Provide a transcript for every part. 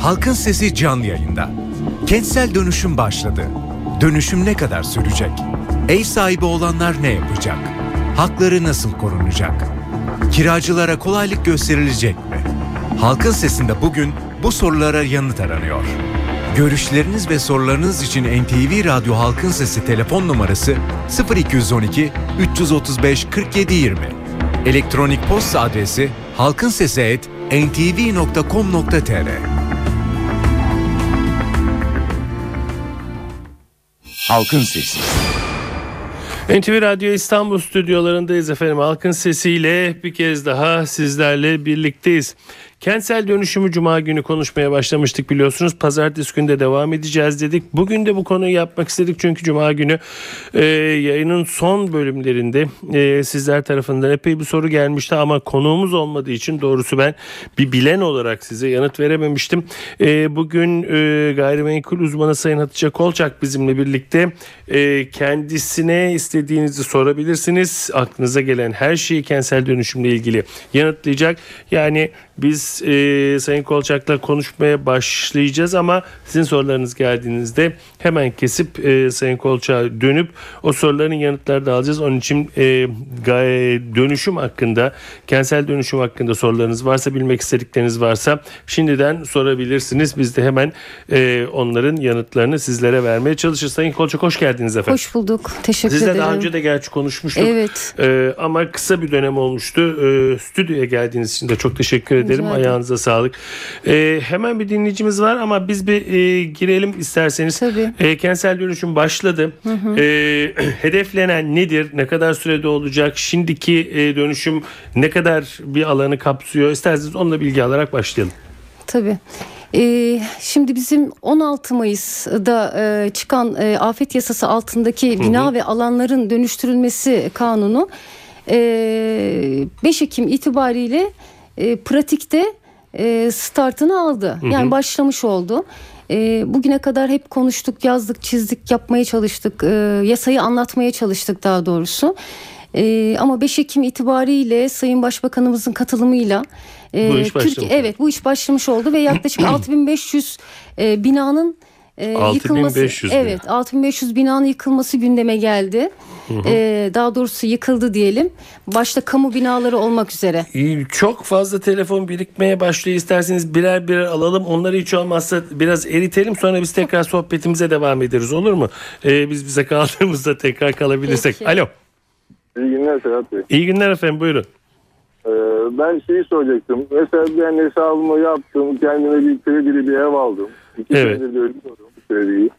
Halkın Sesi canlı yayında. Kentsel dönüşüm başladı. Dönüşüm ne kadar sürecek? Ev sahibi olanlar ne yapacak? Hakları nasıl korunacak? Kiracılara kolaylık gösterilecek mi? Halkın Sesi'nde bugün bu sorulara yanıt aranıyor. Görüşleriniz ve sorularınız için NTV Radyo Halkın Sesi telefon numarası 0212 335 4720. Elektronik posta adresi halkinsesi@ntv.com.tr. Halkın Sesi. NTV Radyo İstanbul stüdyolarındayız efendim. Halkın sesiyle bir kez daha sizlerle birlikteyiz. Kentsel dönüşümü cuma günü konuşmaya başlamıştık biliyorsunuz. Pazartesi günde devam edeceğiz dedik. Bugün de bu konuyu yapmak istedik çünkü cuma günü e, yayının son bölümlerinde e, sizler tarafından epey bir soru gelmişti ama konuğumuz olmadığı için doğrusu ben bir bilen olarak size yanıt verememiştim. E, bugün e, gayrimenkul uzmanı Sayın Hatice Kolçak bizimle birlikte e, kendisine istediğinizi sorabilirsiniz. Aklınıza gelen her şeyi kentsel dönüşümle ilgili yanıtlayacak. Yani biz e, Sayın Kolçak'la konuşmaya başlayacağız ama sizin sorularınız geldiğinizde hemen kesip e, Sayın Kolçak'a dönüp o soruların yanıtlarını da alacağız. Onun için e, dönüşüm hakkında, kentsel dönüşüm hakkında sorularınız varsa, bilmek istedikleriniz varsa şimdiden sorabilirsiniz. Biz de hemen e, onların yanıtlarını sizlere vermeye çalışırız. Sayın Kolçak hoş geldiniz efendim. Hoş bulduk. Teşekkür Sizle ederim. daha önce de gerçi konuşmuştuk. Evet. E, ama kısa bir dönem olmuştu. E, stüdyoya geldiğiniz için de çok teşekkür ederim. ederim. Ayağınıza sağlık. E, hemen bir dinleyicimiz var ama biz bir e, girelim isterseniz. Tabii. E, kentsel dönüşüm başladı. E, hedeflenen nedir? Ne kadar sürede olacak? Şimdiki e, dönüşüm ne kadar bir alanı kapsıyor? İsterseniz onunla bilgi alarak başlayalım. Tabii. Ee, şimdi bizim 16 Mayıs'da e, çıkan e, afet yasası altındaki bina ve alanların dönüştürülmesi kanunu e, 5 Ekim itibariyle e, pratikte e, startını aldı. Yani başlamış oldu. E, bugüne kadar hep konuştuk, yazdık, çizdik, yapmaya çalıştık. E, yasayı anlatmaya çalıştık daha doğrusu. E, ama 5 Ekim itibariyle Sayın Başbakanımızın katılımıyla e, Bu iş Türkiye- başlamış. evet bu iş başlamış oldu ve yaklaşık 6500 e, binanın e, 6500 yıkılması bina. evet 6500 binanın yıkılması gündeme geldi. E, daha doğrusu yıkıldı diyelim. Başta kamu binaları olmak üzere. İyi, Çok fazla telefon birikmeye başlıyor. İsterseniz birer birer alalım. Onları hiç olmazsa biraz eritelim. Sonra biz tekrar sohbetimize devam ederiz. Olur mu? Ee, biz bize kaldığımızda tekrar kalabilirsek. Peki. Alo. İyi günler Serhat Bey. İyi günler efendim. Buyurun. Ee, ben şeyi soracaktım. Mesela ben hesabımı yaptım. Kendime bir kredili bir ev aldım. İki Evet. senedir de ödüyorum bu krediyi.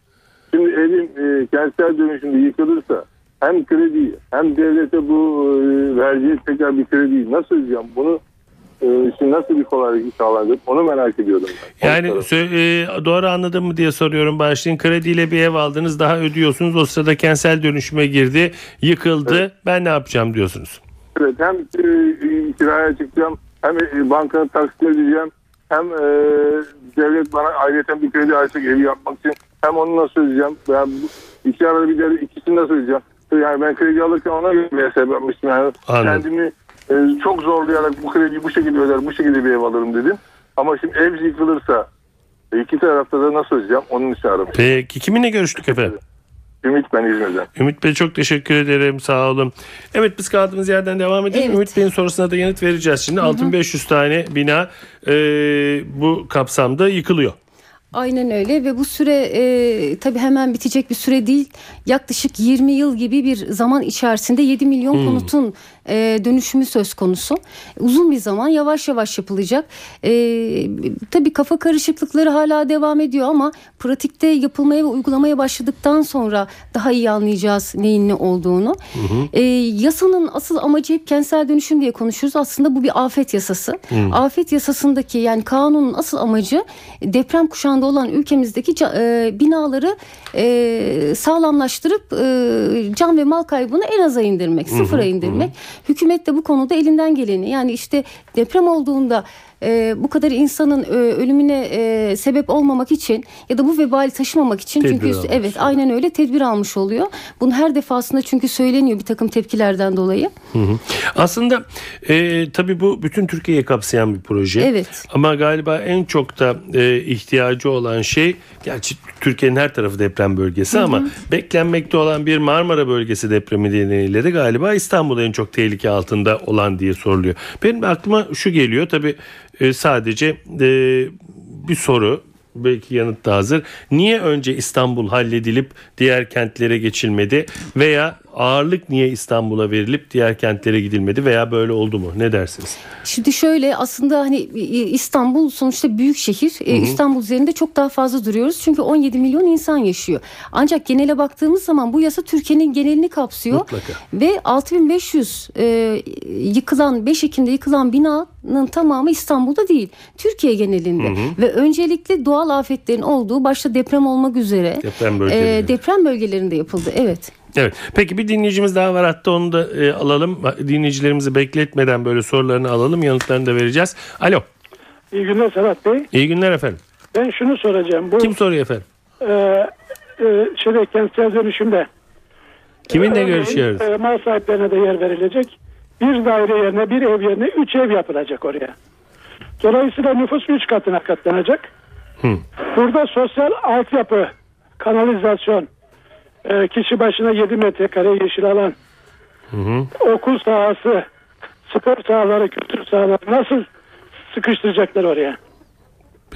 Şimdi evim e, kentsel dönüşümde yıkılırsa hem krediyi hem devlete bu e, vereceği tekrar bir krediyi nasıl ödeyeceğim? Bunu e, şimdi nasıl bir kolaylık sağlanacak? Onu merak ediyordum ben. Yani sö- e, doğru anladım mı diye soruyorum. Başlayın. Krediyle bir ev aldınız. Daha ödüyorsunuz. O sırada kentsel dönüşüme girdi. Yıkıldı. Ben ne yapacağım diyorsunuz. Evet hem e, kiraya çıkacağım hem e, bankanın taksitini ödeyeceğim hem e, devlet bana ayrıca bir kredi açacak evi yapmak için hem onu nasıl ödeyeceğim ben iki arada bir de ikisini nasıl ödeyeceğim yani ben kredi alırken ona göre hesap yapmıştım yani Anladım. kendimi e, çok zorlayarak bu krediyi bu şekilde öder bu şekilde bir ev alırım dedim ama şimdi ev yıkılırsa e, iki tarafta da nasıl ödeyeceğim onun için aramıştım. Peki kiminle görüştük efendim? Ümit ben İzmir'den. Ümit Bey çok teşekkür ederim. Sağ olun. Evet biz kaldığımız yerden devam edelim. Evet. Ümit Bey'in sorusuna da yanıt vereceğiz. Şimdi 6500 tane bina e, bu kapsamda yıkılıyor. Aynen öyle ve bu süre e, tabii hemen bitecek bir süre değil. Yaklaşık 20 yıl gibi bir zaman içerisinde 7 milyon Hmm. konutun e, dönüşümü söz konusu. Uzun bir zaman yavaş yavaş yapılacak. E, tabii kafa karışıklıkları hala devam ediyor ama pratikte yapılmaya ve uygulamaya başladıktan sonra daha iyi anlayacağız neyin ne olduğunu. E, yasanın asıl amacı hep kentsel dönüşüm diye konuşuyoruz. Aslında bu bir afet yasası. Afet yasasındaki yani kanunun asıl amacı deprem kuşağında olan ülkemizdeki e, binaları e, sağlamlaştırıp e, can ve mal kaybını en aza indirmek, sıfıra indirmek. Hükümet de bu konuda elinden geleni yani işte deprem olduğunda e, bu kadar insanın e, ölümüne e, sebep olmamak için ya da bu vebali taşımamak için Tedbir çünkü almış evet aynen öyle tedbir almış oluyor. Bunu her defasında çünkü söyleniyor bir takım tepkilerden dolayı. Aslında e, tabii bu bütün Türkiye'yi kapsayan bir proje. Evet. Ama galiba en çok da e, ihtiyacı olan şey gerçi Türkiye'nin her tarafı deprem bölgesi ama beklenmekte olan bir Marmara bölgesi depremi nedeniyle de galiba İstanbul en çok tehlike altında olan diye soruluyor. Benim aklıma şu geliyor tabii e, sadece e, bir soru belki yanıt da hazır. Niye önce İstanbul halledilip diğer kentlere geçilmedi veya ağırlık niye İstanbul'a verilip diğer kentlere gidilmedi veya böyle oldu mu? Ne dersiniz? Şimdi şöyle aslında hani İstanbul sonuçta büyük şehir. Ee, İstanbul üzerinde çok daha fazla duruyoruz. Çünkü 17 milyon insan yaşıyor. Ancak genele baktığımız zaman bu yasa Türkiye'nin genelini kapsıyor. Mutlaka. Ve 6500 e, yıkılan 5 Ekim'de yıkılan binanın tamamı İstanbul'da değil. Türkiye genelinde. Ve öncelikle doğal afetlerin olduğu başta deprem olmak üzere Deprem bölgelerinde. e, deprem bölgelerinde yapıldı. Evet. Evet. Peki bir dinleyicimiz daha var hatta onu da e, alalım. Dinleyicilerimizi bekletmeden böyle sorularını alalım. Yanıtlarını da vereceğiz. Alo. İyi günler Serhat Bey. İyi günler efendim. Ben şunu soracağım. Bu Kim soruyor efendim? e, e, şeyde kentsel dönüşümde Kiminle örneğin, görüşüyoruz? E, mal sahiplerine de yer verilecek. Bir daire yerine bir ev yerine üç ev yapılacak oraya. Dolayısıyla nüfus üç katına katlanacak. Hı. Burada sosyal altyapı, kanalizasyon, e, kişi başına 7 metrekare yeşil alan, okul sahası, spor sahaları, kültür sahaları nasıl sıkıştıracaklar oraya?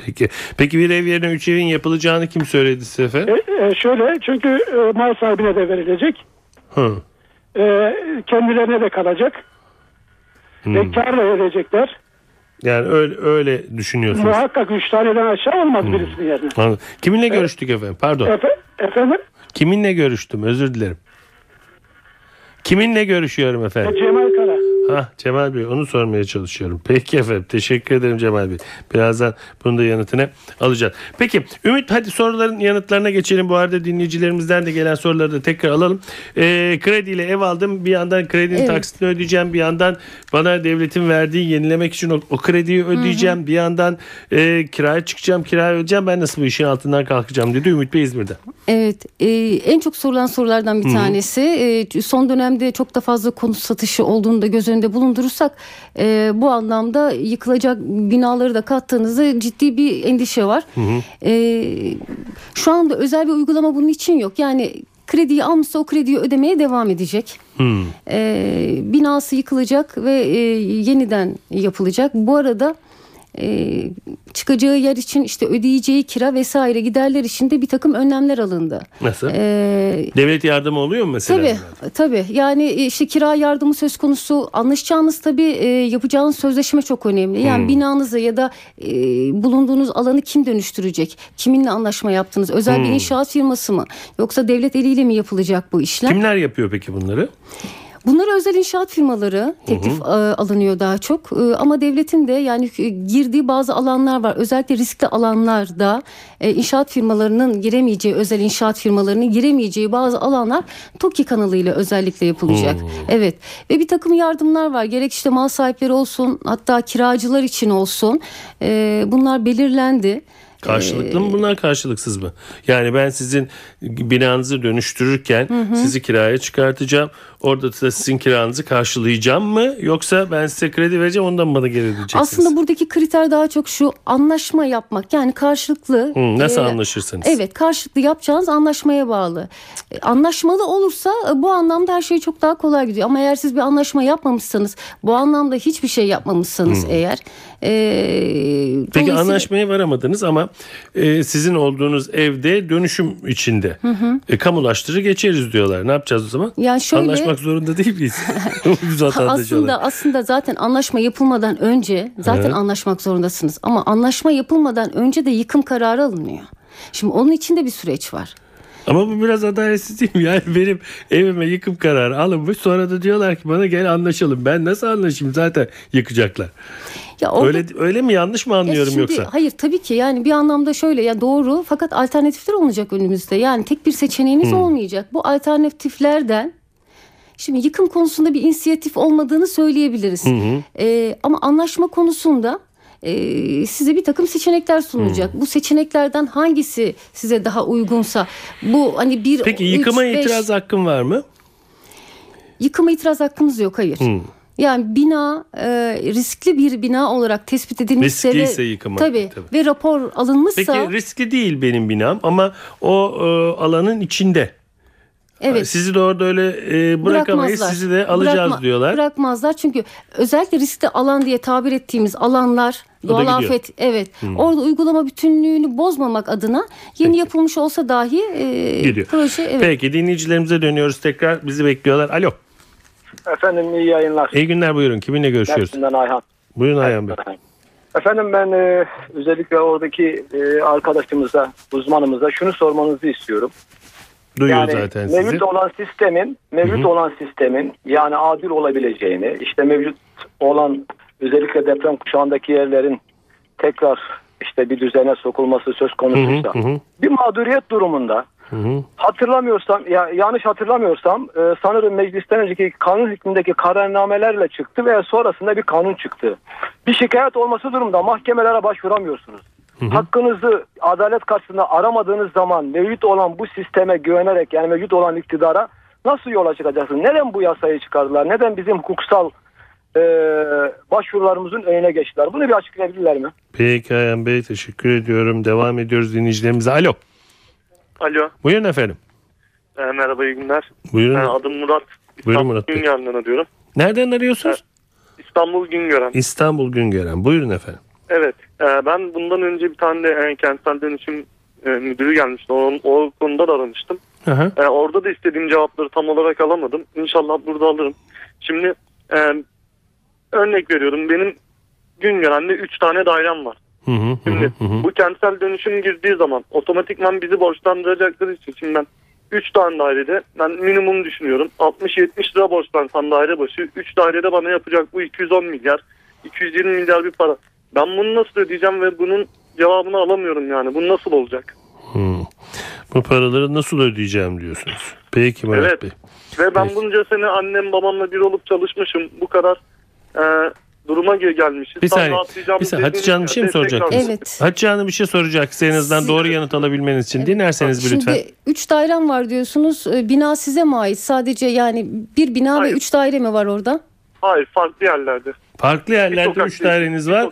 Peki. Peki bir ev yerine üç evin yapılacağını kim söyledi size efendim? E, e, şöyle çünkü e, mal sahibine de verilecek. Hı. E, kendilerine de kalacak. Ve karla verecekler. Yani öyle öyle düşünüyorsunuz. Muhakkak üç taneden aşağı olmaz birisinin yerine. Anladım. Kiminle görüştük efendim? Pardon. Efe, efendim? Kiminle görüştüm? Özür dilerim. Kiminle görüşüyorum efendim? Cemal Kara. Ha Cemal Bey onu sormaya çalışıyorum. Peki efendim teşekkür ederim Cemal Bey. Birazdan bunun da yanıtını alacağız. Peki Ümit hadi soruların yanıtlarına geçelim. Bu arada dinleyicilerimizden de gelen soruları da tekrar alalım. Ee, krediyle ev aldım. Bir yandan kredinin Evet. taksitini ödeyeceğim. Bir yandan bana devletin verdiği yenilemek için o, o krediyi ödeyeceğim. Bir yandan e, kiraya çıkacağım, kiraya ödeyeceğim. Ben nasıl bu işin altından kalkacağım dedi Ümit Bey İzmir'de. Evet, e, en çok sorulan sorulardan bir tanesi. E, son dönemde çok da fazla konut satışı olduğunu da göz önünde bulundurursak e, bu anlamda yıkılacak binaları da kattığınızda ciddi bir endişe var. E, şu anda özel bir uygulama bunun için yok. Yani krediyi almışsa o krediyi ödemeye devam edecek. E, binası yıkılacak ve e, yeniden yapılacak. Bu arada e, çıkacağı yer için işte ödeyeceği kira vesaire giderler için de bir takım önlemler alındı. Nasıl? E, Devlet yardımı oluyor mu mesela? Tabii tabii yani işte kira yardımı söz konusu anlaşacağınız tabii e, yapacağınız sözleşme çok önemli. Yani Hmm. binanızı ya da e, bulunduğunuz alanı kim dönüştürecek? Kiminle anlaşma yaptınız? Özel Hmm. bir inşaat firması mı? Yoksa devlet eliyle mi yapılacak bu işlem? Kimler yapıyor peki bunları? Bunlar özel inşaat firmaları teklif e, alınıyor daha çok E, ama devletin de yani e, girdiği bazı alanlar var. Özellikle riskli alanlarda inşaat firmalarının giremeyeceği, özel inşaat firmalarının giremeyeceği bazı alanlar TOKİ kanalıyla özellikle yapılacak. Evet ve bir takım yardımlar var. Gerek işte mal sahipleri olsun hatta kiracılar için olsun bunlar belirlendi. Karşılıklı mı bunlar karşılıksız mı? Yani ben sizin binanızı dönüştürürken sizi kiraya çıkartacağım. Orada da sizin kiranızı karşılayacağım mı? Yoksa ben size kredi vereceğim ondan mı bana geri ödeyeceksiniz? Aslında buradaki kriter daha çok şu anlaşma yapmak yani karşılıklı. Hı, nasıl e, anlaşırsınız? Evet karşılıklı yapacağınız anlaşmaya bağlı. E, Anlaşmalı olursa e, bu anlamda her şey çok daha kolay gidiyor. Ama eğer siz bir anlaşma yapmamışsanız bu anlamda hiçbir şey yapmamışsanız eğer. E, Peki anlaşmaya varamadınız ama e, sizin olduğunuz evde dönüşüm içinde. E, kamulaştırı geçeriz diyorlar. Ne yapacağız o zaman? Yani şöyle- Anlaşmak zorunda değil miyiz? Aslında aslında zaten anlaşma yapılmadan önce zaten Evet. anlaşmak zorundasınız. Ama anlaşma yapılmadan önce de yıkım kararı alınıyor. Şimdi onun için de bir süreç var. Ama bu biraz adaletsiz değil mi? Yani benim evime yıkım kararı alınmış sonra da diyorlar ki bana gel anlaşalım. Ben nasıl anlaşayım zaten yıkacaklar. Ya orada- Öyle öyle mi yanlış mı Ya anlıyorum şimdi, yoksa? Hayır tabii ki yani bir anlamda şöyle ya doğru fakat alternatifler olacak önümüzde. Yani tek bir seçeneğiniz olmayacak. Bu alternatiflerden şimdi yıkım konusunda bir inisiyatif olmadığını söyleyebiliriz. Ee, ama anlaşma konusunda e, size bir takım seçenekler sunulacak. Bu seçeneklerden hangisi size daha uygunsa bu hani bir Peki üç, yıkıma beş- itiraz hakkın var mı? Yıkıma itiraz hakkımız yok hayır. Yani bina e, riskli bir bina olarak tespit edilmişse Riskliyse ve, yıkıma, tabii, tabii. ve rapor alınmışsa Peki riskli değil benim binam ama o e, alanın içinde. Evet Sizi de orada öyle e, bırakamayız bırakmazlar. sizi de alacağız Bırakma- diyorlar. Bırakmazlar çünkü özellikle riskli alan diye tabir ettiğimiz alanlar doğal afet evet orada uygulama bütünlüğünü bozmamak adına yeni yapılmış olsa dahi e, Gidiyor. proje evet. Peki dinleyicilerimize dönüyoruz tekrar bizi bekliyorlar. Alo Efendim iyi yayınlar. iyi günler buyurun kiminle görüşüyoruz? Mersin'den Ayhan. Buyurun Ayhan Bey. Efendim ben e, özellikle oradaki e, arkadaşımıza, uzmanımıza şunu sormanızı istiyorum. Duyuyor yani zaten sizi. mevcut olan sistemin, mevcut olan sistemin yani adil olabileceğini, işte mevcut olan özellikle deprem kuşağındaki yerlerin tekrar işte bir düzene sokulması söz konusuysa hı, hı. bir mağduriyet durumunda Hı hı. Hatırlamıyorsam ya yanlış hatırlamıyorsam e, sanırım meclisten önceki kanun hükmündeki kararnamelerle çıktı ve sonrasında bir kanun çıktı. Bir şikayet olması durumda mahkemelere başvuramıyorsunuz. Hakkınızı adalet karşısında aramadığınız zaman mevcut olan bu sisteme güvenerek yani mevcut olan iktidara nasıl yola çıkacaksınız? Neden bu yasayı çıkardılar? Neden bizim hukuksal e, başvurularımızın önüne geçtiler? Bunu bir açıklayabilirler mi? Peki Ayhan Bey teşekkür ediyorum. Devam ediyoruz dinleyicilerimize. Alo. Alo, Buyurun efendim. e, merhaba iyi günler. Buyurun. E, adım Murat. Buyurun İstanbul Murat Bey. Güngören'den arıyorum. Nereden arıyorsunuz? İstanbul Güngören. İstanbul Güngören. Buyurun efendim. Evet, e, ben bundan önce bir tane de e, kentsel dönüşüm e, müdürü gelmişti. O, o konuda da aramıştım. Hı hı. E, orada da istediğim cevapları tam olarak alamadım. İnşallah burada alırım. Şimdi e, örnek veriyorum. Benim Güngören'de 3 tane dairem var. Hı hı, Şimdi hı hı. bu kentsel dönüşüm girdiği zaman otomatikman bizi borçlandıracakları için şimdi ben 3 tane dairede ben minimum düşünüyorum 60-70 lira borçlansam daire başı 3 dairede bana yapacak bu 210 milyar 220 milyar bir para. Ben bunu nasıl ödeyeceğim ve bunun cevabını alamıyorum yani. Bu nasıl olacak? Hı. Bu paraları nasıl ödeyeceğim diyorsunuz. Peki Murat Evet. Bey. Ve ben Peki. bunca sene annem babamla bir olup çalışmışım. Bu kadar e, duruma ge- gelmişiz. Bir saniye. Bir saniye. Hatice Hanım bir şey mi soracak? Evet. Hatice Hanım bir şey soracak. Size en azından doğru yanıt alabilmeniz için. Dinlerseniz bir lütfen. Şimdi 3 dairem var diyorsunuz. E, Bina size mi ait? Sadece yani bir bina Hayır. ve 3 daire mi var orada? Hayır farklı yerlerde. Farklı yerlerde sokak 3 değil, daireniz var.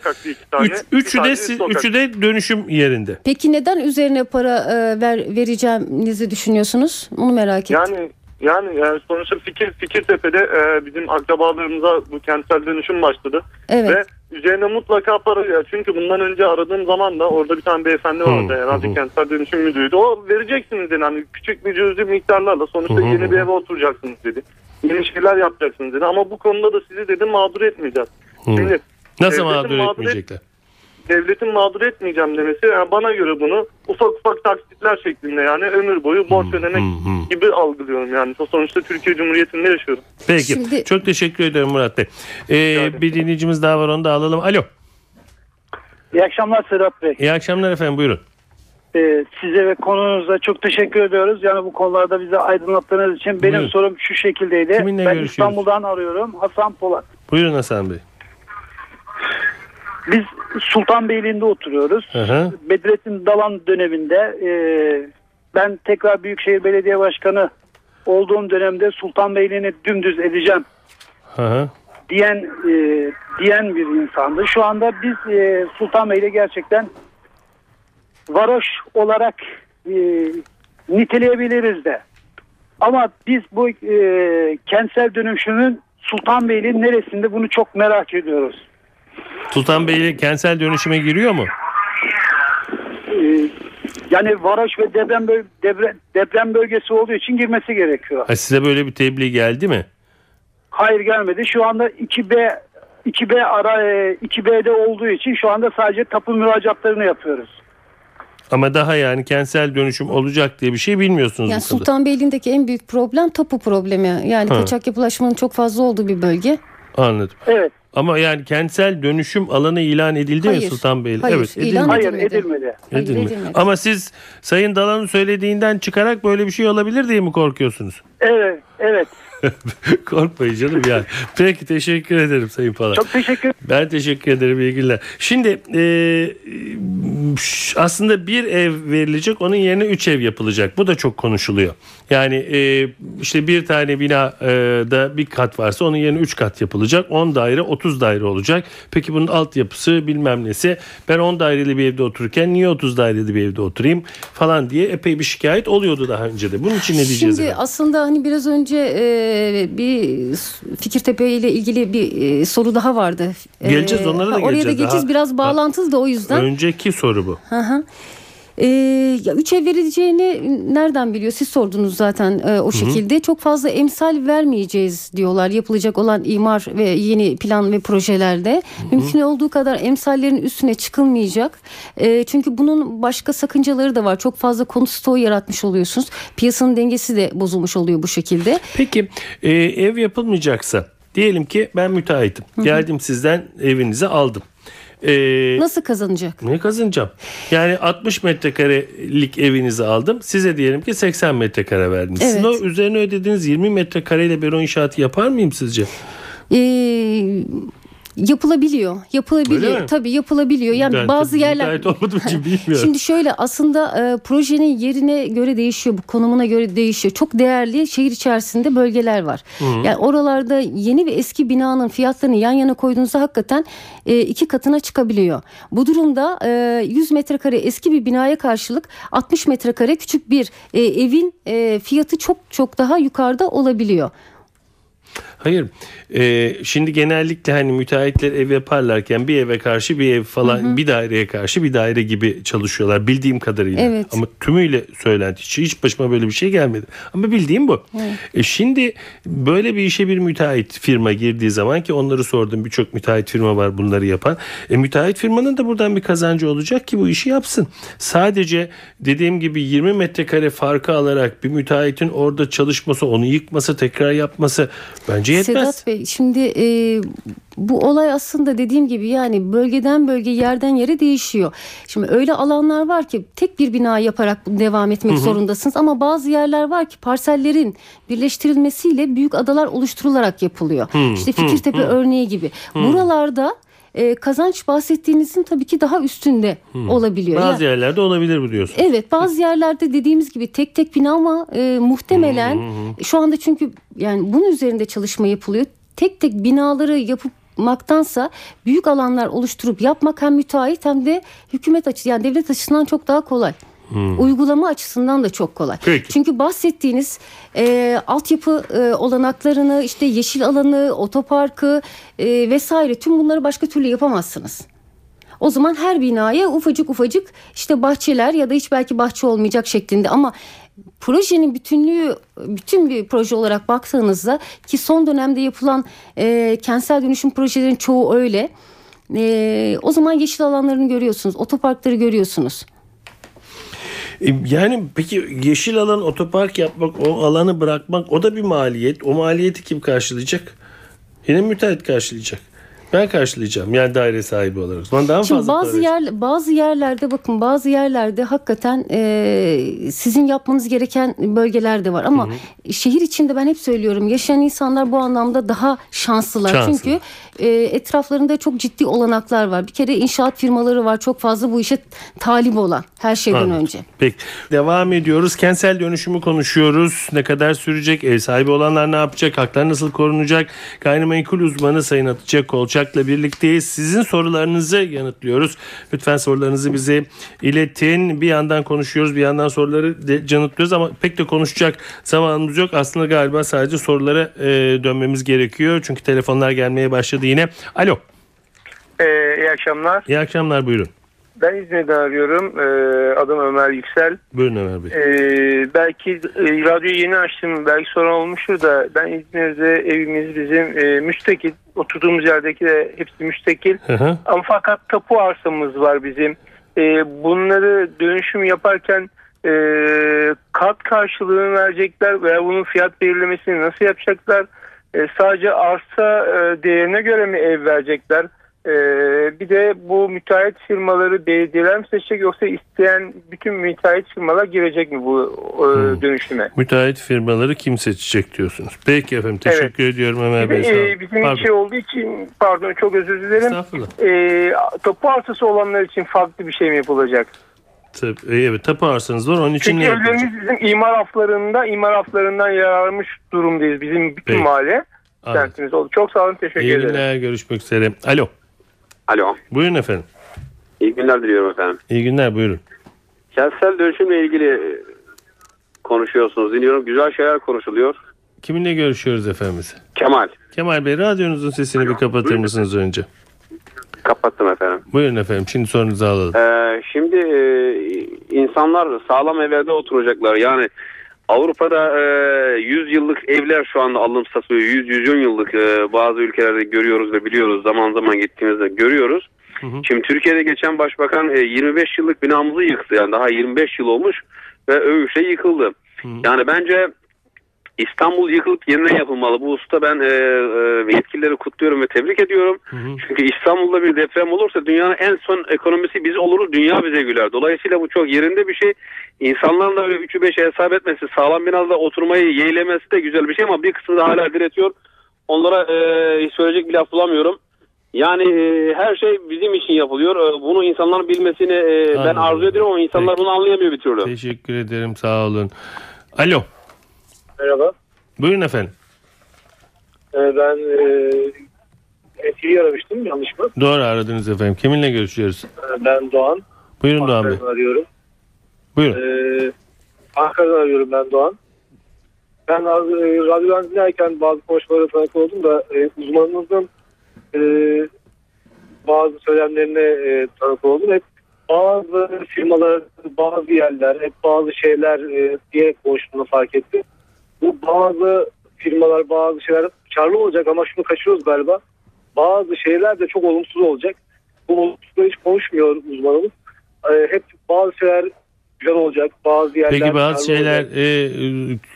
tane, Üç, üçü, de, üçü de dönüşüm yerinde. Peki neden üzerine para e, ver, vereceğinizi düşünüyorsunuz? Onu merak ettim. Yani yani yani sonuçta fikir Fikirtepe'de e, bizim akrabalarımıza bu kentsel dönüşüm başladı evet. ve üzerine mutlaka para ya çünkü bundan önce aradığım zaman da orada bir tane beyefendi vardı Hı, herhalde hı. kentsel dönüşüm müdürüydü. O vereceksiniz dedi hani küçük bir cüzi miktarlarla sonuçta Hı, hı, yeni bir eve oturacaksınız dedi. Yeni şeyler yapacaksınız dedi ama bu konuda da sizi dedi mağdur etmeyeceğiz. Şimdi Nasıl mağdur mağdur et- etmeyecekler? devletin mağdur etmeyeceğim demesi yani bana göre bunu ufak ufak taksitler şeklinde yani ömür boyu borç ödemek hı, hı. gibi algılıyorum yani. Sonuçta Türkiye Cumhuriyeti'nde yaşıyorum. Peki. Şimdi- Çok teşekkür ederim Murat Bey. Ee, bir dinleyicimiz daha var onu da alalım. Alo. İyi akşamlar Sedat Bey. İyi akşamlar efendim buyurun. Ee, size ve konunuza çok teşekkür ediyoruz. Yani bu konularda bize aydınlattığınız için. Benim Buyurun. sorum şu şekildeydi. Kiminle ben görüşüyoruz? İstanbul'dan arıyorum. Hasan Polat. Buyurun Hasan Bey. Biz Sultanbeyli'nde oturuyoruz. Hı. Bedrettin Dalan döneminde e, ben tekrar Büyükşehir Belediye Başkanı olduğum dönemde Sultanbeyli'ni dümdüz edeceğim hı. diyen e, diyen bir insandı. Şu anda biz e, Sultanbeyli gerçekten varoş olarak e, niteleyebiliriz de. Ama biz bu e, kentsel dönüşümün Sultanbeyli neresinde bunu çok merak ediyoruz. Sultanbeyli kentsel dönüşüme giriyor mu? E, yani varoş ve deprem, deprem, deprem bölgesi olduğu için girmesi gerekiyor. Ha, size böyle bir tebliğ geldi mi? Hayır gelmedi. Şu anda 2B 2B ara e, 2B'de olduğu için şu anda sadece tapu müracaatlarını yapıyoruz. Ama daha yani kentsel dönüşüm olacak diye bir şey bilmiyorsunuz Yani. Sultanbeyli'ndeki en büyük problem tapu problemi. Yani Ha. kaçak yapılaşmanın çok fazla olduğu bir bölge. Anladım. Evet. Ama yani kentsel dönüşüm alanı ilan edildi mi Hayır. Sultanbeyli? Hayır, evet, ilan edilmedi. Hayır Edilmedi. edilmedi. Hayır, Edilmedi. edilmedi. Ama siz Sayın Dalan'ın söylediğinden çıkarak böyle bir şey olabilir diye mi korkuyorsunuz? Evet, evet. Korkmayın canım yani. Peki teşekkür ederim Sayın Polat. Çok teşekkür Ben teşekkür ederim iyi günler. Şimdi e, aslında bir ev verilecek onun yerine üç ev yapılacak. Bu da çok konuşuluyor. Yani e, işte bir tane bina e, da bir kat varsa onun yerine üç kat yapılacak. 10 daire 30 daire olacak. Peki bunun altyapısı bilmem nesi. Ben 10 daireli bir evde otururken niye 30 daireli bir evde oturayım falan diye epey bir şikayet oluyordu daha önce de. Bunun için ne diyeceğiz? Şimdi efendim? aslında hani biraz önce e, bir Fikirtepe ile ilgili bir e, soru daha vardı. Geleceğiz, onlara da ha, Oraya da geleceğiz. geleceğiz. Daha- Biraz bağlantılı da o yüzden. Önceki soru bu. Hı hı. Ee, ya üç ev verileceğini nereden biliyor? Siz sordunuz zaten e, o şekilde. Çok fazla emsal vermeyeceğiz diyorlar yapılacak olan imar ve yeni plan ve projelerde. Mümkün olduğu kadar emsallerin üstüne çıkılmayacak. E, çünkü bunun başka sakıncaları da var. Çok fazla konut stoğu yaratmış oluyorsunuz. Piyasanın dengesi de bozulmuş oluyor bu şekilde. Peki e, ev yapılmayacaksa diyelim ki ben müteahhitim. Geldim sizden evinizi aldım. E, Nasıl kazanacak? ne kazanacağım? Yani 60 metrekarelik evinizi aldım. Size diyelim ki 80 metrekare verdiniz. Sizin Evet. o üzerine ödediğiniz 20 metrekareyle beton inşaatı yapar mıyım sizce? Ee, yapılabiliyor. Öyle Yapılabiliyor. mi? Tabii yapılabiliyor. Yani Ben bazı yerler için bilmiyorum. Şimdi şöyle aslında e, projenin yerine göre değişiyor, bu konumuna göre değişiyor. Çok değerli şehir içerisinde bölgeler var. Yani oralarda yeni ve eski binanın fiyatlarını yan yana koyduğunuzda hakikaten e, iki katına çıkabiliyor. Bu durumda e, 100 metrekare eski bir binaya karşılık 60 metrekare küçük bir e, evin e, fiyatı çok çok daha yukarıda olabiliyor. Hayır. Ee, şimdi genellikle hani müteahhitler ev yaparlarken bir eve karşı bir ev falan bir daireye karşı bir daire gibi çalışıyorlar bildiğim kadarıyla. Evet. Ama tümüyle söylenti hiç, hiç başıma böyle bir şey gelmedi. Ama bildiğim bu. E şimdi böyle bir işe bir müteahhit firma girdiği zaman ki onları sordum birçok müteahhit firma var bunları yapan. E, müteahhit firmanın da buradan bir kazancı olacak ki bu işi yapsın. Sadece dediğim gibi 20 metrekare farkı alarak bir müteahhitin orada çalışması onu yıkması tekrar yapması bence yetmez. Sedat Bey şimdi e, bu olay aslında dediğim gibi yani bölgeden bölge yerden yere değişiyor. Şimdi öyle alanlar var ki tek bir bina yaparak devam etmek zorundasınız ama bazı yerler var ki parsellerin birleştirilmesiyle büyük adalar oluşturularak yapılıyor. İşte Fikirtepe örneği gibi. Buralarda e, kazanç bahsettiğinizin tabii ki daha üstünde olabiliyor. Bazı Yani- yerlerde olabilir bu diyorsun. Evet bazı yerlerde dediğimiz gibi tek tek bina ama e, muhtemelen şu anda çünkü yani bunun üzerinde çalışma yapılıyor. Tek tek binaları yapmaktansa büyük alanlar oluşturup yapmak hem müteahhit hem de hükümet açı yani devlet açısından çok daha kolay. Uygulama açısından da çok kolay. Peki. Çünkü bahsettiğiniz e, altyapı e, olanaklarını işte yeşil alanı, otoparkı e, vesaire tüm bunları başka türlü yapamazsınız. O zaman her binaya ufacık ufacık işte bahçeler ya da hiç belki bahçe olmayacak şeklinde ama projenin bütünlüğü bütün bir proje olarak baktığınızda ki son dönemde yapılan e, kentsel dönüşüm projelerinin çoğu öyle. E, o zaman yeşil alanlarını görüyorsunuz, otoparkları görüyorsunuz. E, Yani peki yeşil alan otopark yapmak, o alanı bırakmak o da bir maliyet. O maliyeti kim karşılayacak? Yine müteahhit karşılayacak. Ben karşılayacağım yani daire sahibi olarak. Zaman daha Şimdi fazla bazı yer bazı yerlerde bakın bazı yerlerde hakikaten e, sizin yapmanız gereken bölgeler de var ama şehir içinde ben hep söylüyorum yaşayan insanlar bu anlamda daha şanslılar. Şanslı. Çünkü e, etraflarında çok ciddi olanaklar var. Bir kere inşaat firmaları var çok fazla bu işe talip olan her şeyden Anladım. önce. Peki devam ediyoruz. Kentsel dönüşümü konuşuyoruz. Ne kadar sürecek? Ev sahibi olanlar ne yapacak? Haklar nasıl korunacak? Gayrimenkul uzmanı Sayın Hatice Kolçak'la birlikteyiz. Sizin sorularınızı yanıtlıyoruz. Lütfen sorularınızı bize iletin. Bir yandan konuşuyoruz bir yandan soruları de yanıtlıyoruz ama pek de konuşacak zamanımız yok. Aslında galiba sadece sorulara e, dönmemiz gerekiyor. Çünkü telefonlar gelmeye başladı yine. Alo. Ee, iyi akşamlar. İyi akşamlar buyurun. Ben İzmir'den arıyorum. Ee, adım Ömer Yüksel. Buyurun Ömer Bey. Ee, belki e, radyoyu yeni açtım. Belki sorun olmuştur da ben İzmir'de evimiz bizim e, müstakil. Oturduğumuz yerdeki de hepsi müstakil. Hı hı. Ama fakat tapu arsamız var bizim. Ee, bunları dönüşüm yaparken e, kat karşılığını verecekler veya bunun fiyat belirlemesini nasıl yapacaklar? E, sadece arsa e, değerine göre mi ev verecekler? Ee, bir de bu müteahhit firmaları belediyeler mi seçecek yoksa isteyen bütün müteahhit firmalar girecek mi bu e, dönüşüme? Müteahhit firmaları kim seçecek diyorsunuz. Peki efendim teşekkür ediyorum Ömer Bey. de, sağ olun. e, bizim Pardon. şey olduğu için pardon çok özür dilerim. E, tapu arsası olanlar için farklı bir şey mi yapılacak? Tabii, evet tapu arsanız var onun için Çünkü ne yapılacak? evlerimiz bizim imar haflarında imar haflarından yararmış durumdayız. Bizim bütün Peki. mahalle oldu. Çok sağ olun teşekkür İyi ederim. günler görüşmek üzere. Alo Alo. buyurun efendim. İyi günler diliyorum efendim. İyi günler buyurun. Kentsel dönüşümle ilgili konuşuyorsunuz. Dinliyorum. Güzel şeyler konuşuluyor. Kiminle görüşüyoruz efendim? Kemal. Kemal Bey radyonuzun sesini bir kapatır mısınız önce? Kapattım efendim. Buyurun efendim şimdi sorunuzu alalım. Ee, şimdi e, insanlar sağlam evlerde oturacaklar. Yani Avrupa'da e, 100 yıllık evler şu anda alım satılıyor. 100-110 yıllık e, bazı ülkelerde görüyoruz ve biliyoruz. Zaman zaman gittiğimizde görüyoruz. Şimdi Türkiye'de geçen başbakan e, 25 yıllık binamızı yıktı. Yani daha 25 yıl olmuş ve övüşle yıkıldı. Yani bence İstanbul yıkılıp yeniden yapılmalı. Bu usta ben e, e, yetkilileri kutluyorum ve tebrik ediyorum. Çünkü İstanbul'da bir deprem olursa dünyanın en son ekonomisi biz oluruz, dünya bize güler. Dolayısıyla bu çok yerinde bir şey. İnsanların da öyle 3'ü 5'e hesap etmesi, sağlam binada oturmayı yeğlemesi de güzel bir şey ama bir kısmı da hala diretiyor. Onlara e, söyleyecek bir laf bulamıyorum. Yani e, her şey bizim için yapılıyor. E, bunu insanların bilmesini e, ben arzu ediyorum ama insanlar Peki. bunu anlayamıyor bir türlü. Teşekkür ederim sağ olun. Alo Merhaba. buyurun efendim. Ee, ben e, NTV'yi aramıştım yanlış mı? Doğru aradınız efendim. Kiminle görüşüyoruz? Ee, Ben Doğan. Buyurun Doğan Bey. Arıyorum. Buyurun. Ee, Ankara'dan arıyorum ben Doğan. Ben e, radyodan dinlerken bazı konuşmalara tanık oldum da e, uzmanınızın e, bazı söylemlerine e, tanık oldum. Hep bazı firmalar, bazı yerler, hep bazı şeyler e, diye konuştuğunu fark ettim. Bu bazı firmalar, bazı şeyler karlı olacak ama şunu kaçırıyoruz galiba. Bazı şeyler de çok olumsuz olacak. Bu olumsuzları hiç konuşmuyor uzmanımız. E, hep bazı şeyler güzel olacak, bazı yerler Peki bazı şeyler olacak.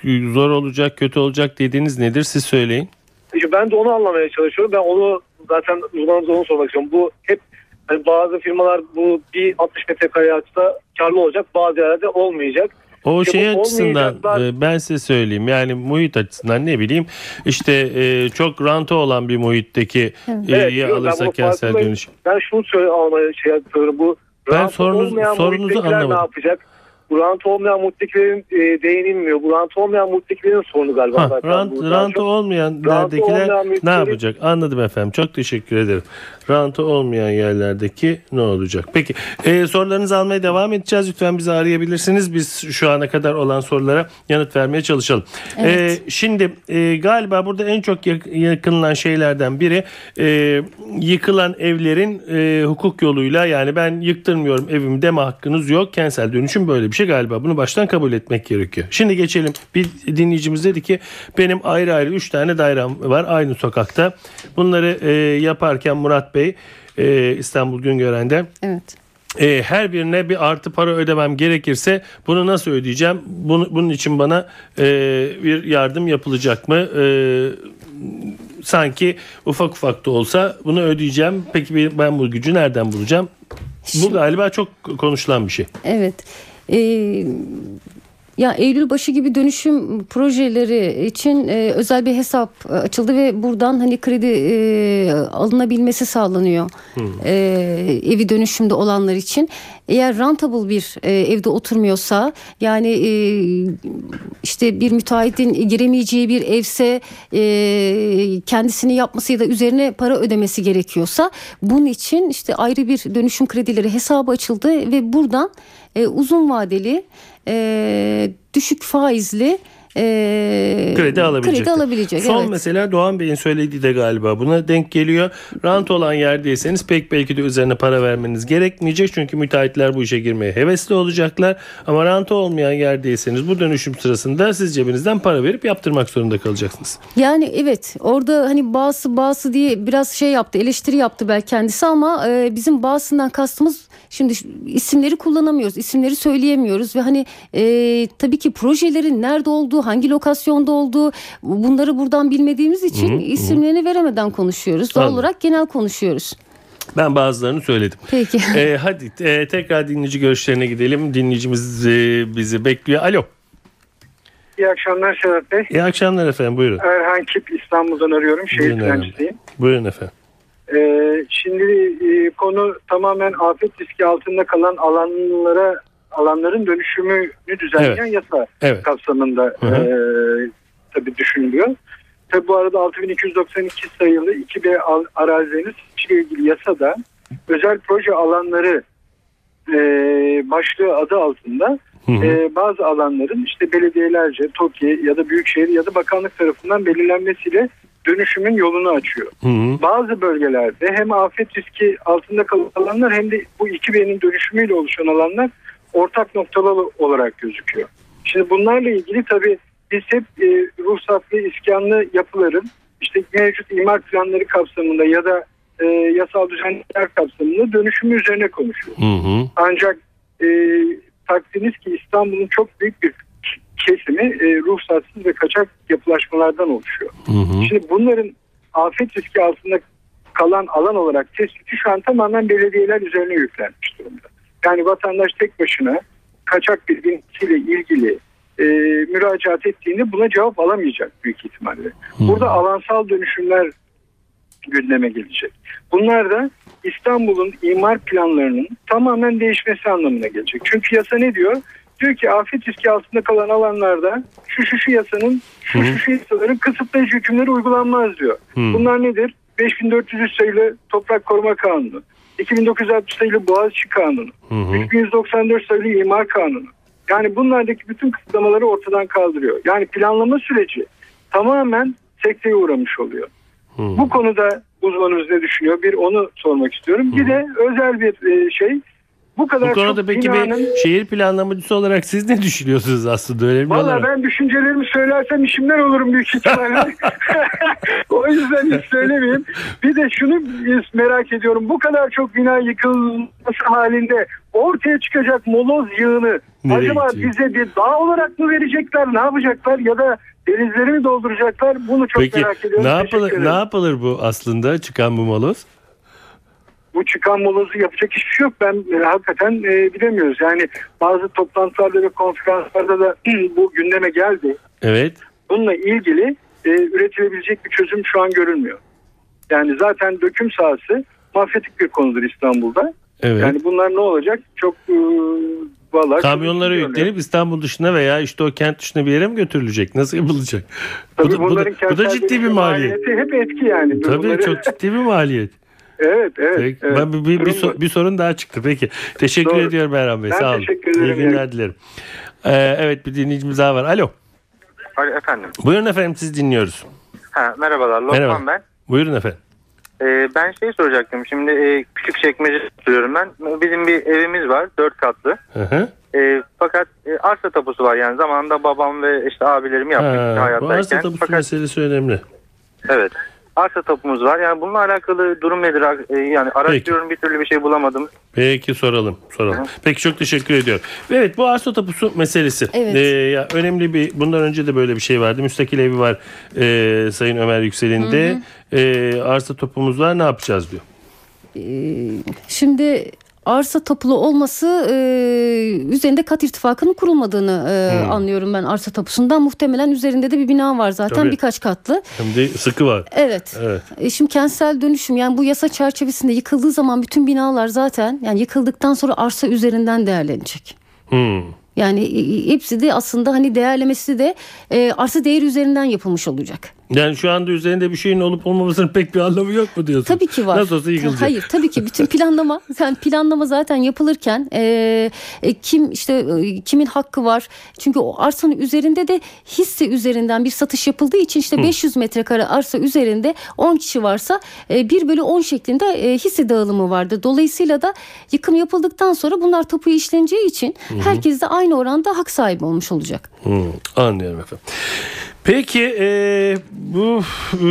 e, zor olacak, kötü olacak dediğiniz nedir? Siz söyleyin. İşte ben de onu anlamaya çalışıyorum. Ben onu zaten uzmanımıza onu sormak istiyorum. Bu hep hani bazı firmalar bu bir 60 metrekare açsa karlı olacak. Bazı yerlerde olmayacak. O İşte şey açısından olmayacaklar- e, ben size söyleyeyim yani muhit açısından ne bileyim işte e, çok rantı olan bir muhitteki e, Evet, ye biliyorum. Ben alırsa bunu kentsel dönüşüm. Ben şunu söyle almaya şey yapıyorum. Bu Ben sorunuz- sorunuzu anlamadım. ne yapacak? Rantı olmayan muhittekilerin e, değinilmiyor. Bu rantı olmayan muhittekilerin sorunu galiba. Ha, zaten. rant, rantı çok- olmayan yerdekiler olmayan ne yapacak? Anladım efendim. Çok teşekkür ederim. Rantı olmayan yerlerdeki ne olacak? Peki e, sorularınızı almaya devam edeceğiz. Lütfen bizi arayabilirsiniz. Biz şu ana kadar olan sorulara yanıt vermeye çalışalım. Evet. E, şimdi e, galiba burada en çok yak- yakınılan şeylerden biri e, yıkılan evlerin e, hukuk yoluyla yani ben yıktırmıyorum evimi deme hakkınız yok. Kentsel dönüşüm böyle bir şey galiba. Bunu baştan kabul etmek gerekiyor. Şimdi geçelim. Bir dinleyicimiz dedi ki benim ayrı ayrı 3 tane dairem var aynı sokakta. Bunları e, yaparken Murat Bey e, İstanbul Güngören'de Evet. e, her birine bir artı para ödemem gerekirse bunu nasıl ödeyeceğim? Bunu, bunun için bana e, bir yardım yapılacak mı? E, sanki ufak ufak da olsa bunu ödeyeceğim. Peki ben bu gücü nereden bulacağım? Bu galiba çok konuşulan bir şey. Evet. Ee, ya Eylül başı gibi dönüşüm projeleri için e, özel bir hesap e, açıldı ve buradan hani kredi e, alınabilmesi sağlanıyor. E, evi dönüşümde olanlar için. Eğer rentable bir e, evde oturmuyorsa yani e, işte bir müteahhitin giremeyeceği bir evse e, kendisini yapması ya da üzerine para ödemesi gerekiyorsa bunun için işte ayrı bir dönüşüm kredileri hesabı açıldı ve buradan e, uzun vadeli e, düşük faizli e, kredi alabilecek. kredi alabilecek. Son evet. mesela Doğan Bey'in söylediği de galiba buna denk geliyor. Rant olan yerdeyseniz pek belki de üzerine para vermeniz gerekmeyecek. Çünkü müteahhitler bu işe girmeye hevesli olacaklar. Ama rantı olmayan yerdeyseniz bu dönüşüm sırasında siz cebinizden para verip yaptırmak zorunda kalacaksınız. Yani evet orada hani bazı bazı diye biraz şey yaptı eleştiri yaptı belki kendisi ama e, bizim bazısından kastımız şimdi isimleri kullanamıyoruz isimleri söyleyemiyoruz ve hani e, tabii ki projelerin nerede olduğu hangi lokasyonda olduğu bunları buradan bilmediğimiz için isimlerini veremeden konuşuyoruz doğal Anladım. olarak genel konuşuyoruz. Ben bazılarını söyledim. Peki. Ee, hadi e, tekrar dinleyici görüşlerine gidelim. Dinleyicimiz e, bizi bekliyor. Alo. İyi akşamlar Sedat Bey. İyi akşamlar efendim buyurun. Erhan Kip İstanbul'dan arıyorum. Şehir plancısıyım. Buyurun efendim. Ee, şimdi e, konu tamamen afet riski altında kalan alanlara alanların dönüşümünü düzenleyen yasa Evet. kapsamında Hı hı. e, tabii düşünülüyor. Tabii bu arada 6292 sayılı 2B al- arazileriniz ile ilgili yasada özel proje alanları e, başlığı adı altında Hı hı. e, bazı alanların işte belediyelerce, TOKİ ya da Büyükşehir ya da bakanlık tarafından belirlenmesiyle dönüşümün yolunu açıyor. Hı hı. Bazı bölgelerde hem afet riski altında kalan alanlar hem de bu 2B'nin dönüşümüyle oluşan alanlar ortak noktalı olarak gözüküyor. Şimdi bunlarla ilgili tabii biz hep e, ruhsatlı iskanlı yapıların işte mevcut imar planları kapsamında ya da e, yasal düzenlemeler kapsamında dönüşümü üzerine konuşuyoruz. Hı hı. Ancak e, takdiniz ki İstanbul'un çok büyük bir kesimi e, ruhsatsız ve kaçak yapılaşmalardan oluşuyor. Hı hı. Şimdi bunların afet riski altında kalan alan olarak tespiti şu an tamamen belediyeler üzerine yüklenmiş durumda. Yani vatandaş tek başına kaçak bir binisiyle ilgili e, müracaat ettiğinde buna cevap alamayacak büyük ihtimalle. Burada alansal dönüşümler gündeme gelecek. Bunlar da İstanbul'un imar planlarının tamamen değişmesi anlamına gelecek. Çünkü yasa ne diyor? Diyor ki afet riski altında kalan alanlarda şu şu şu yasanın şu şu şu yasaların kısıtlayıcı hükümleri uygulanmaz diyor. Bunlar nedir? 5400 sayılı Toprak Koruma Kanunu, 2960 sayılı Boğaziçi Kanunu, Hı hı. 3194 sayılı İmar Kanunu. Yani bunlardaki bütün kısıtlamaları ortadan kaldırıyor. Yani planlama süreci tamamen sekteye uğramış oluyor. Bu konuda uzmanımız ne düşünüyor? Bir onu sormak istiyorum. Bir de özel bir e, şey. Bu kadar Bu konuda çok peki binanın... bir şehir planlamacısı olarak siz ne düşünüyorsunuz aslında önemli Valla olarak? ben düşüncelerimi söylersem işimden olurum büyük ihtimalle. o yüzden hiç söylemeyeyim. Bir de şunu merak ediyorum. Bu kadar çok bina yıkılması halinde ortaya çıkacak moloz yığını Nereye acaba gidecek? bize bir dağ olarak mı verecekler? Ne yapacaklar? Ya da denizleri mi dolduracaklar? Bunu çok Peki merak ediyorum. ne Teşekkür yapılır, ne yapılır bu aslında çıkan bu moloz? Bu çıkan molozu yapacak hiçbir şey yok. Ben e, hakikaten e, bilemiyoruz. Yani bazı toplantılarda ve konferanslarda da bu gündeme geldi. Evet. Bununla ilgili e, üretilebilecek bir çözüm şu an görülmüyor. Yani zaten döküm sahası mafyatik bir konudur İstanbul'da. Evet. Yani bunlar ne olacak? Çok e, vallahi Kamyonlara yüklenip İstanbul dışına veya işte o kent dışına bir yere mi götürülecek? Nasıl yapılacak? Tabii bu, da, bu, da, bu da ciddi bir maliyet. hep etki yani. Tabii Bunları- çok ciddi bir maliyet. Evet evet. Peki, evet. ben bir, bir, bir, Durum so- bu. bir sorun daha çıktı. Peki. Teşekkür Doğru. ediyorum Erhan Bey. Ben Sağ olun. teşekkür ederim. İyi günler dilerim. Ee, evet bir dinleyicimiz daha var. Alo. Alo efendim. Buyurun efendim siz dinliyoruz. Ha, merhabalar. Lokman Merhaba. ben. Buyurun efendim. Ee, ben şey soracaktım. Şimdi e, küçük çekmece oturuyorum ben. Bizim bir evimiz var. Dört katlı. Hı hı. E, fakat e, arsa tapusu var. Yani zamanında babam ve işte abilerim yapmış Ha, bu hayattayken. arsa tapusu fakat, meselesi önemli. Evet. Arsa tapumuz var. Yani bununla alakalı durum nedir? E, yani araştırıyorum bir türlü bir şey bulamadım. Peki soralım. soralım. Peki çok teşekkür ediyorum. Evet bu arsa tapusu meselesi. Evet. Ee, ya önemli bir bundan önce de böyle bir şey vardı. Müstakil evi var e, Sayın Ömer Yüksel'in de. E, arsa tapumuz var ne yapacağız diyor. Şimdi arsa tapulu olması e, üzerinde kat irtifakının kurulmadığını e, Hmm. anlıyorum ben arsa tapusundan. Muhtemelen üzerinde de bir bina var zaten Tabii. birkaç katlı. Hem de sıkı var. Evet. Evet. E, Şimdi kentsel dönüşüm yani bu yasa çerçevesinde yıkıldığı zaman bütün binalar zaten yani yıkıldıktan sonra arsa üzerinden değerlenecek. Hmm. Yani e, hepsi de aslında hani değerlemesi de e, arsa değeri üzerinden yapılmış olacak. Yani şu anda üzerinde bir şeyin olup olmamasının pek bir anlamı yok mu diyorsun? Tabii ki var. Nasıl olsa yıkılacak. Hayır tabii ki bütün planlama yani planlama zaten yapılırken e, e, kim işte e, kimin hakkı var? Çünkü o arsanın üzerinde de hisse üzerinden bir satış yapıldığı için işte 500 metrekare arsa üzerinde 10 kişi varsa e, 1 bölü 10 şeklinde e, hisse dağılımı vardı. Dolayısıyla da yıkım yapıldıktan sonra bunlar tapuya işleneceği için herkes de aynı oranda hak sahibi olmuş olacak. Hmm, anlıyorum efendim. Peki e, bu e,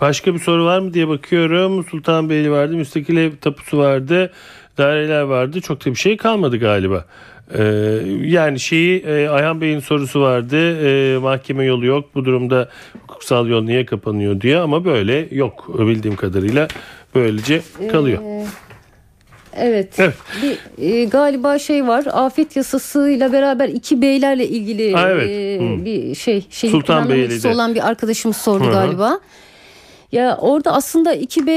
başka bir soru var mı diye bakıyorum. Sultanbeyli vardı, müstakil ev tapusu vardı, daireler vardı. Çok da bir şey kalmadı galiba. E, yani şeyi e, Ayhan Bey'in sorusu vardı. E, mahkeme yolu yok. Bu durumda hukuksal yol niye kapanıyor diye ama böyle yok bildiğim kadarıyla böylece kalıyor. Ee, Evet. Evet. Bir e, galiba şey var. Afet yasasıyla beraber iki beylerle ilgili Ha, evet. e, bir şey şehir Sultan Beyli'de. olan bir arkadaşımız sordu Hı hı. galiba. Ya orada aslında 2B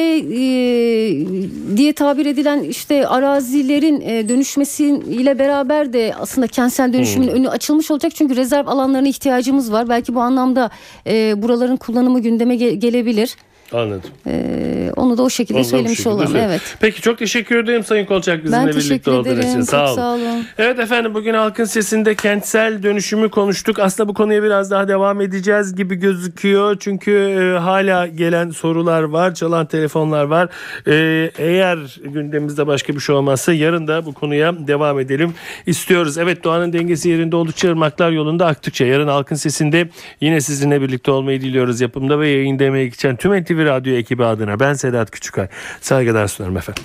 e, diye tabir edilen işte arazilerin e, dönüşmesiyle beraber de aslında kentsel dönüşümün önü açılmış olacak. Çünkü rezerv alanlarına ihtiyacımız var. Belki bu anlamda e, buraların kullanımı gündeme ge- gelebilir. Anladım. E, onu da o şekilde Onu da bu söylemiş şekilde olalım. söyle. Evet. Peki çok teşekkür ederim Sayın Kolçak bizimle Ben birlikte olduğunuz için. Sağ olun. sağ olun. Evet efendim bugün Halkın Sesi'nde kentsel dönüşümü konuştuk. Aslında bu konuya biraz daha devam edeceğiz gibi gözüküyor. Çünkü e, hala gelen sorular var, çalan telefonlar var. E, eğer gündemimizde başka bir şey olmazsa yarın da bu konuya devam edelim istiyoruz. Evet doğanın dengesi yerinde oldukça ırmaklar yolunda aktıkça. Yarın Halkın Sesi'nde yine sizinle birlikte olmayı diliyoruz. Yapımda ve yayında emeği geçen tüm NTV Radyo ekibi adına ben Sedat Küçükay. Saygılar sunarım efendim.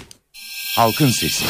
Halkın Sesi.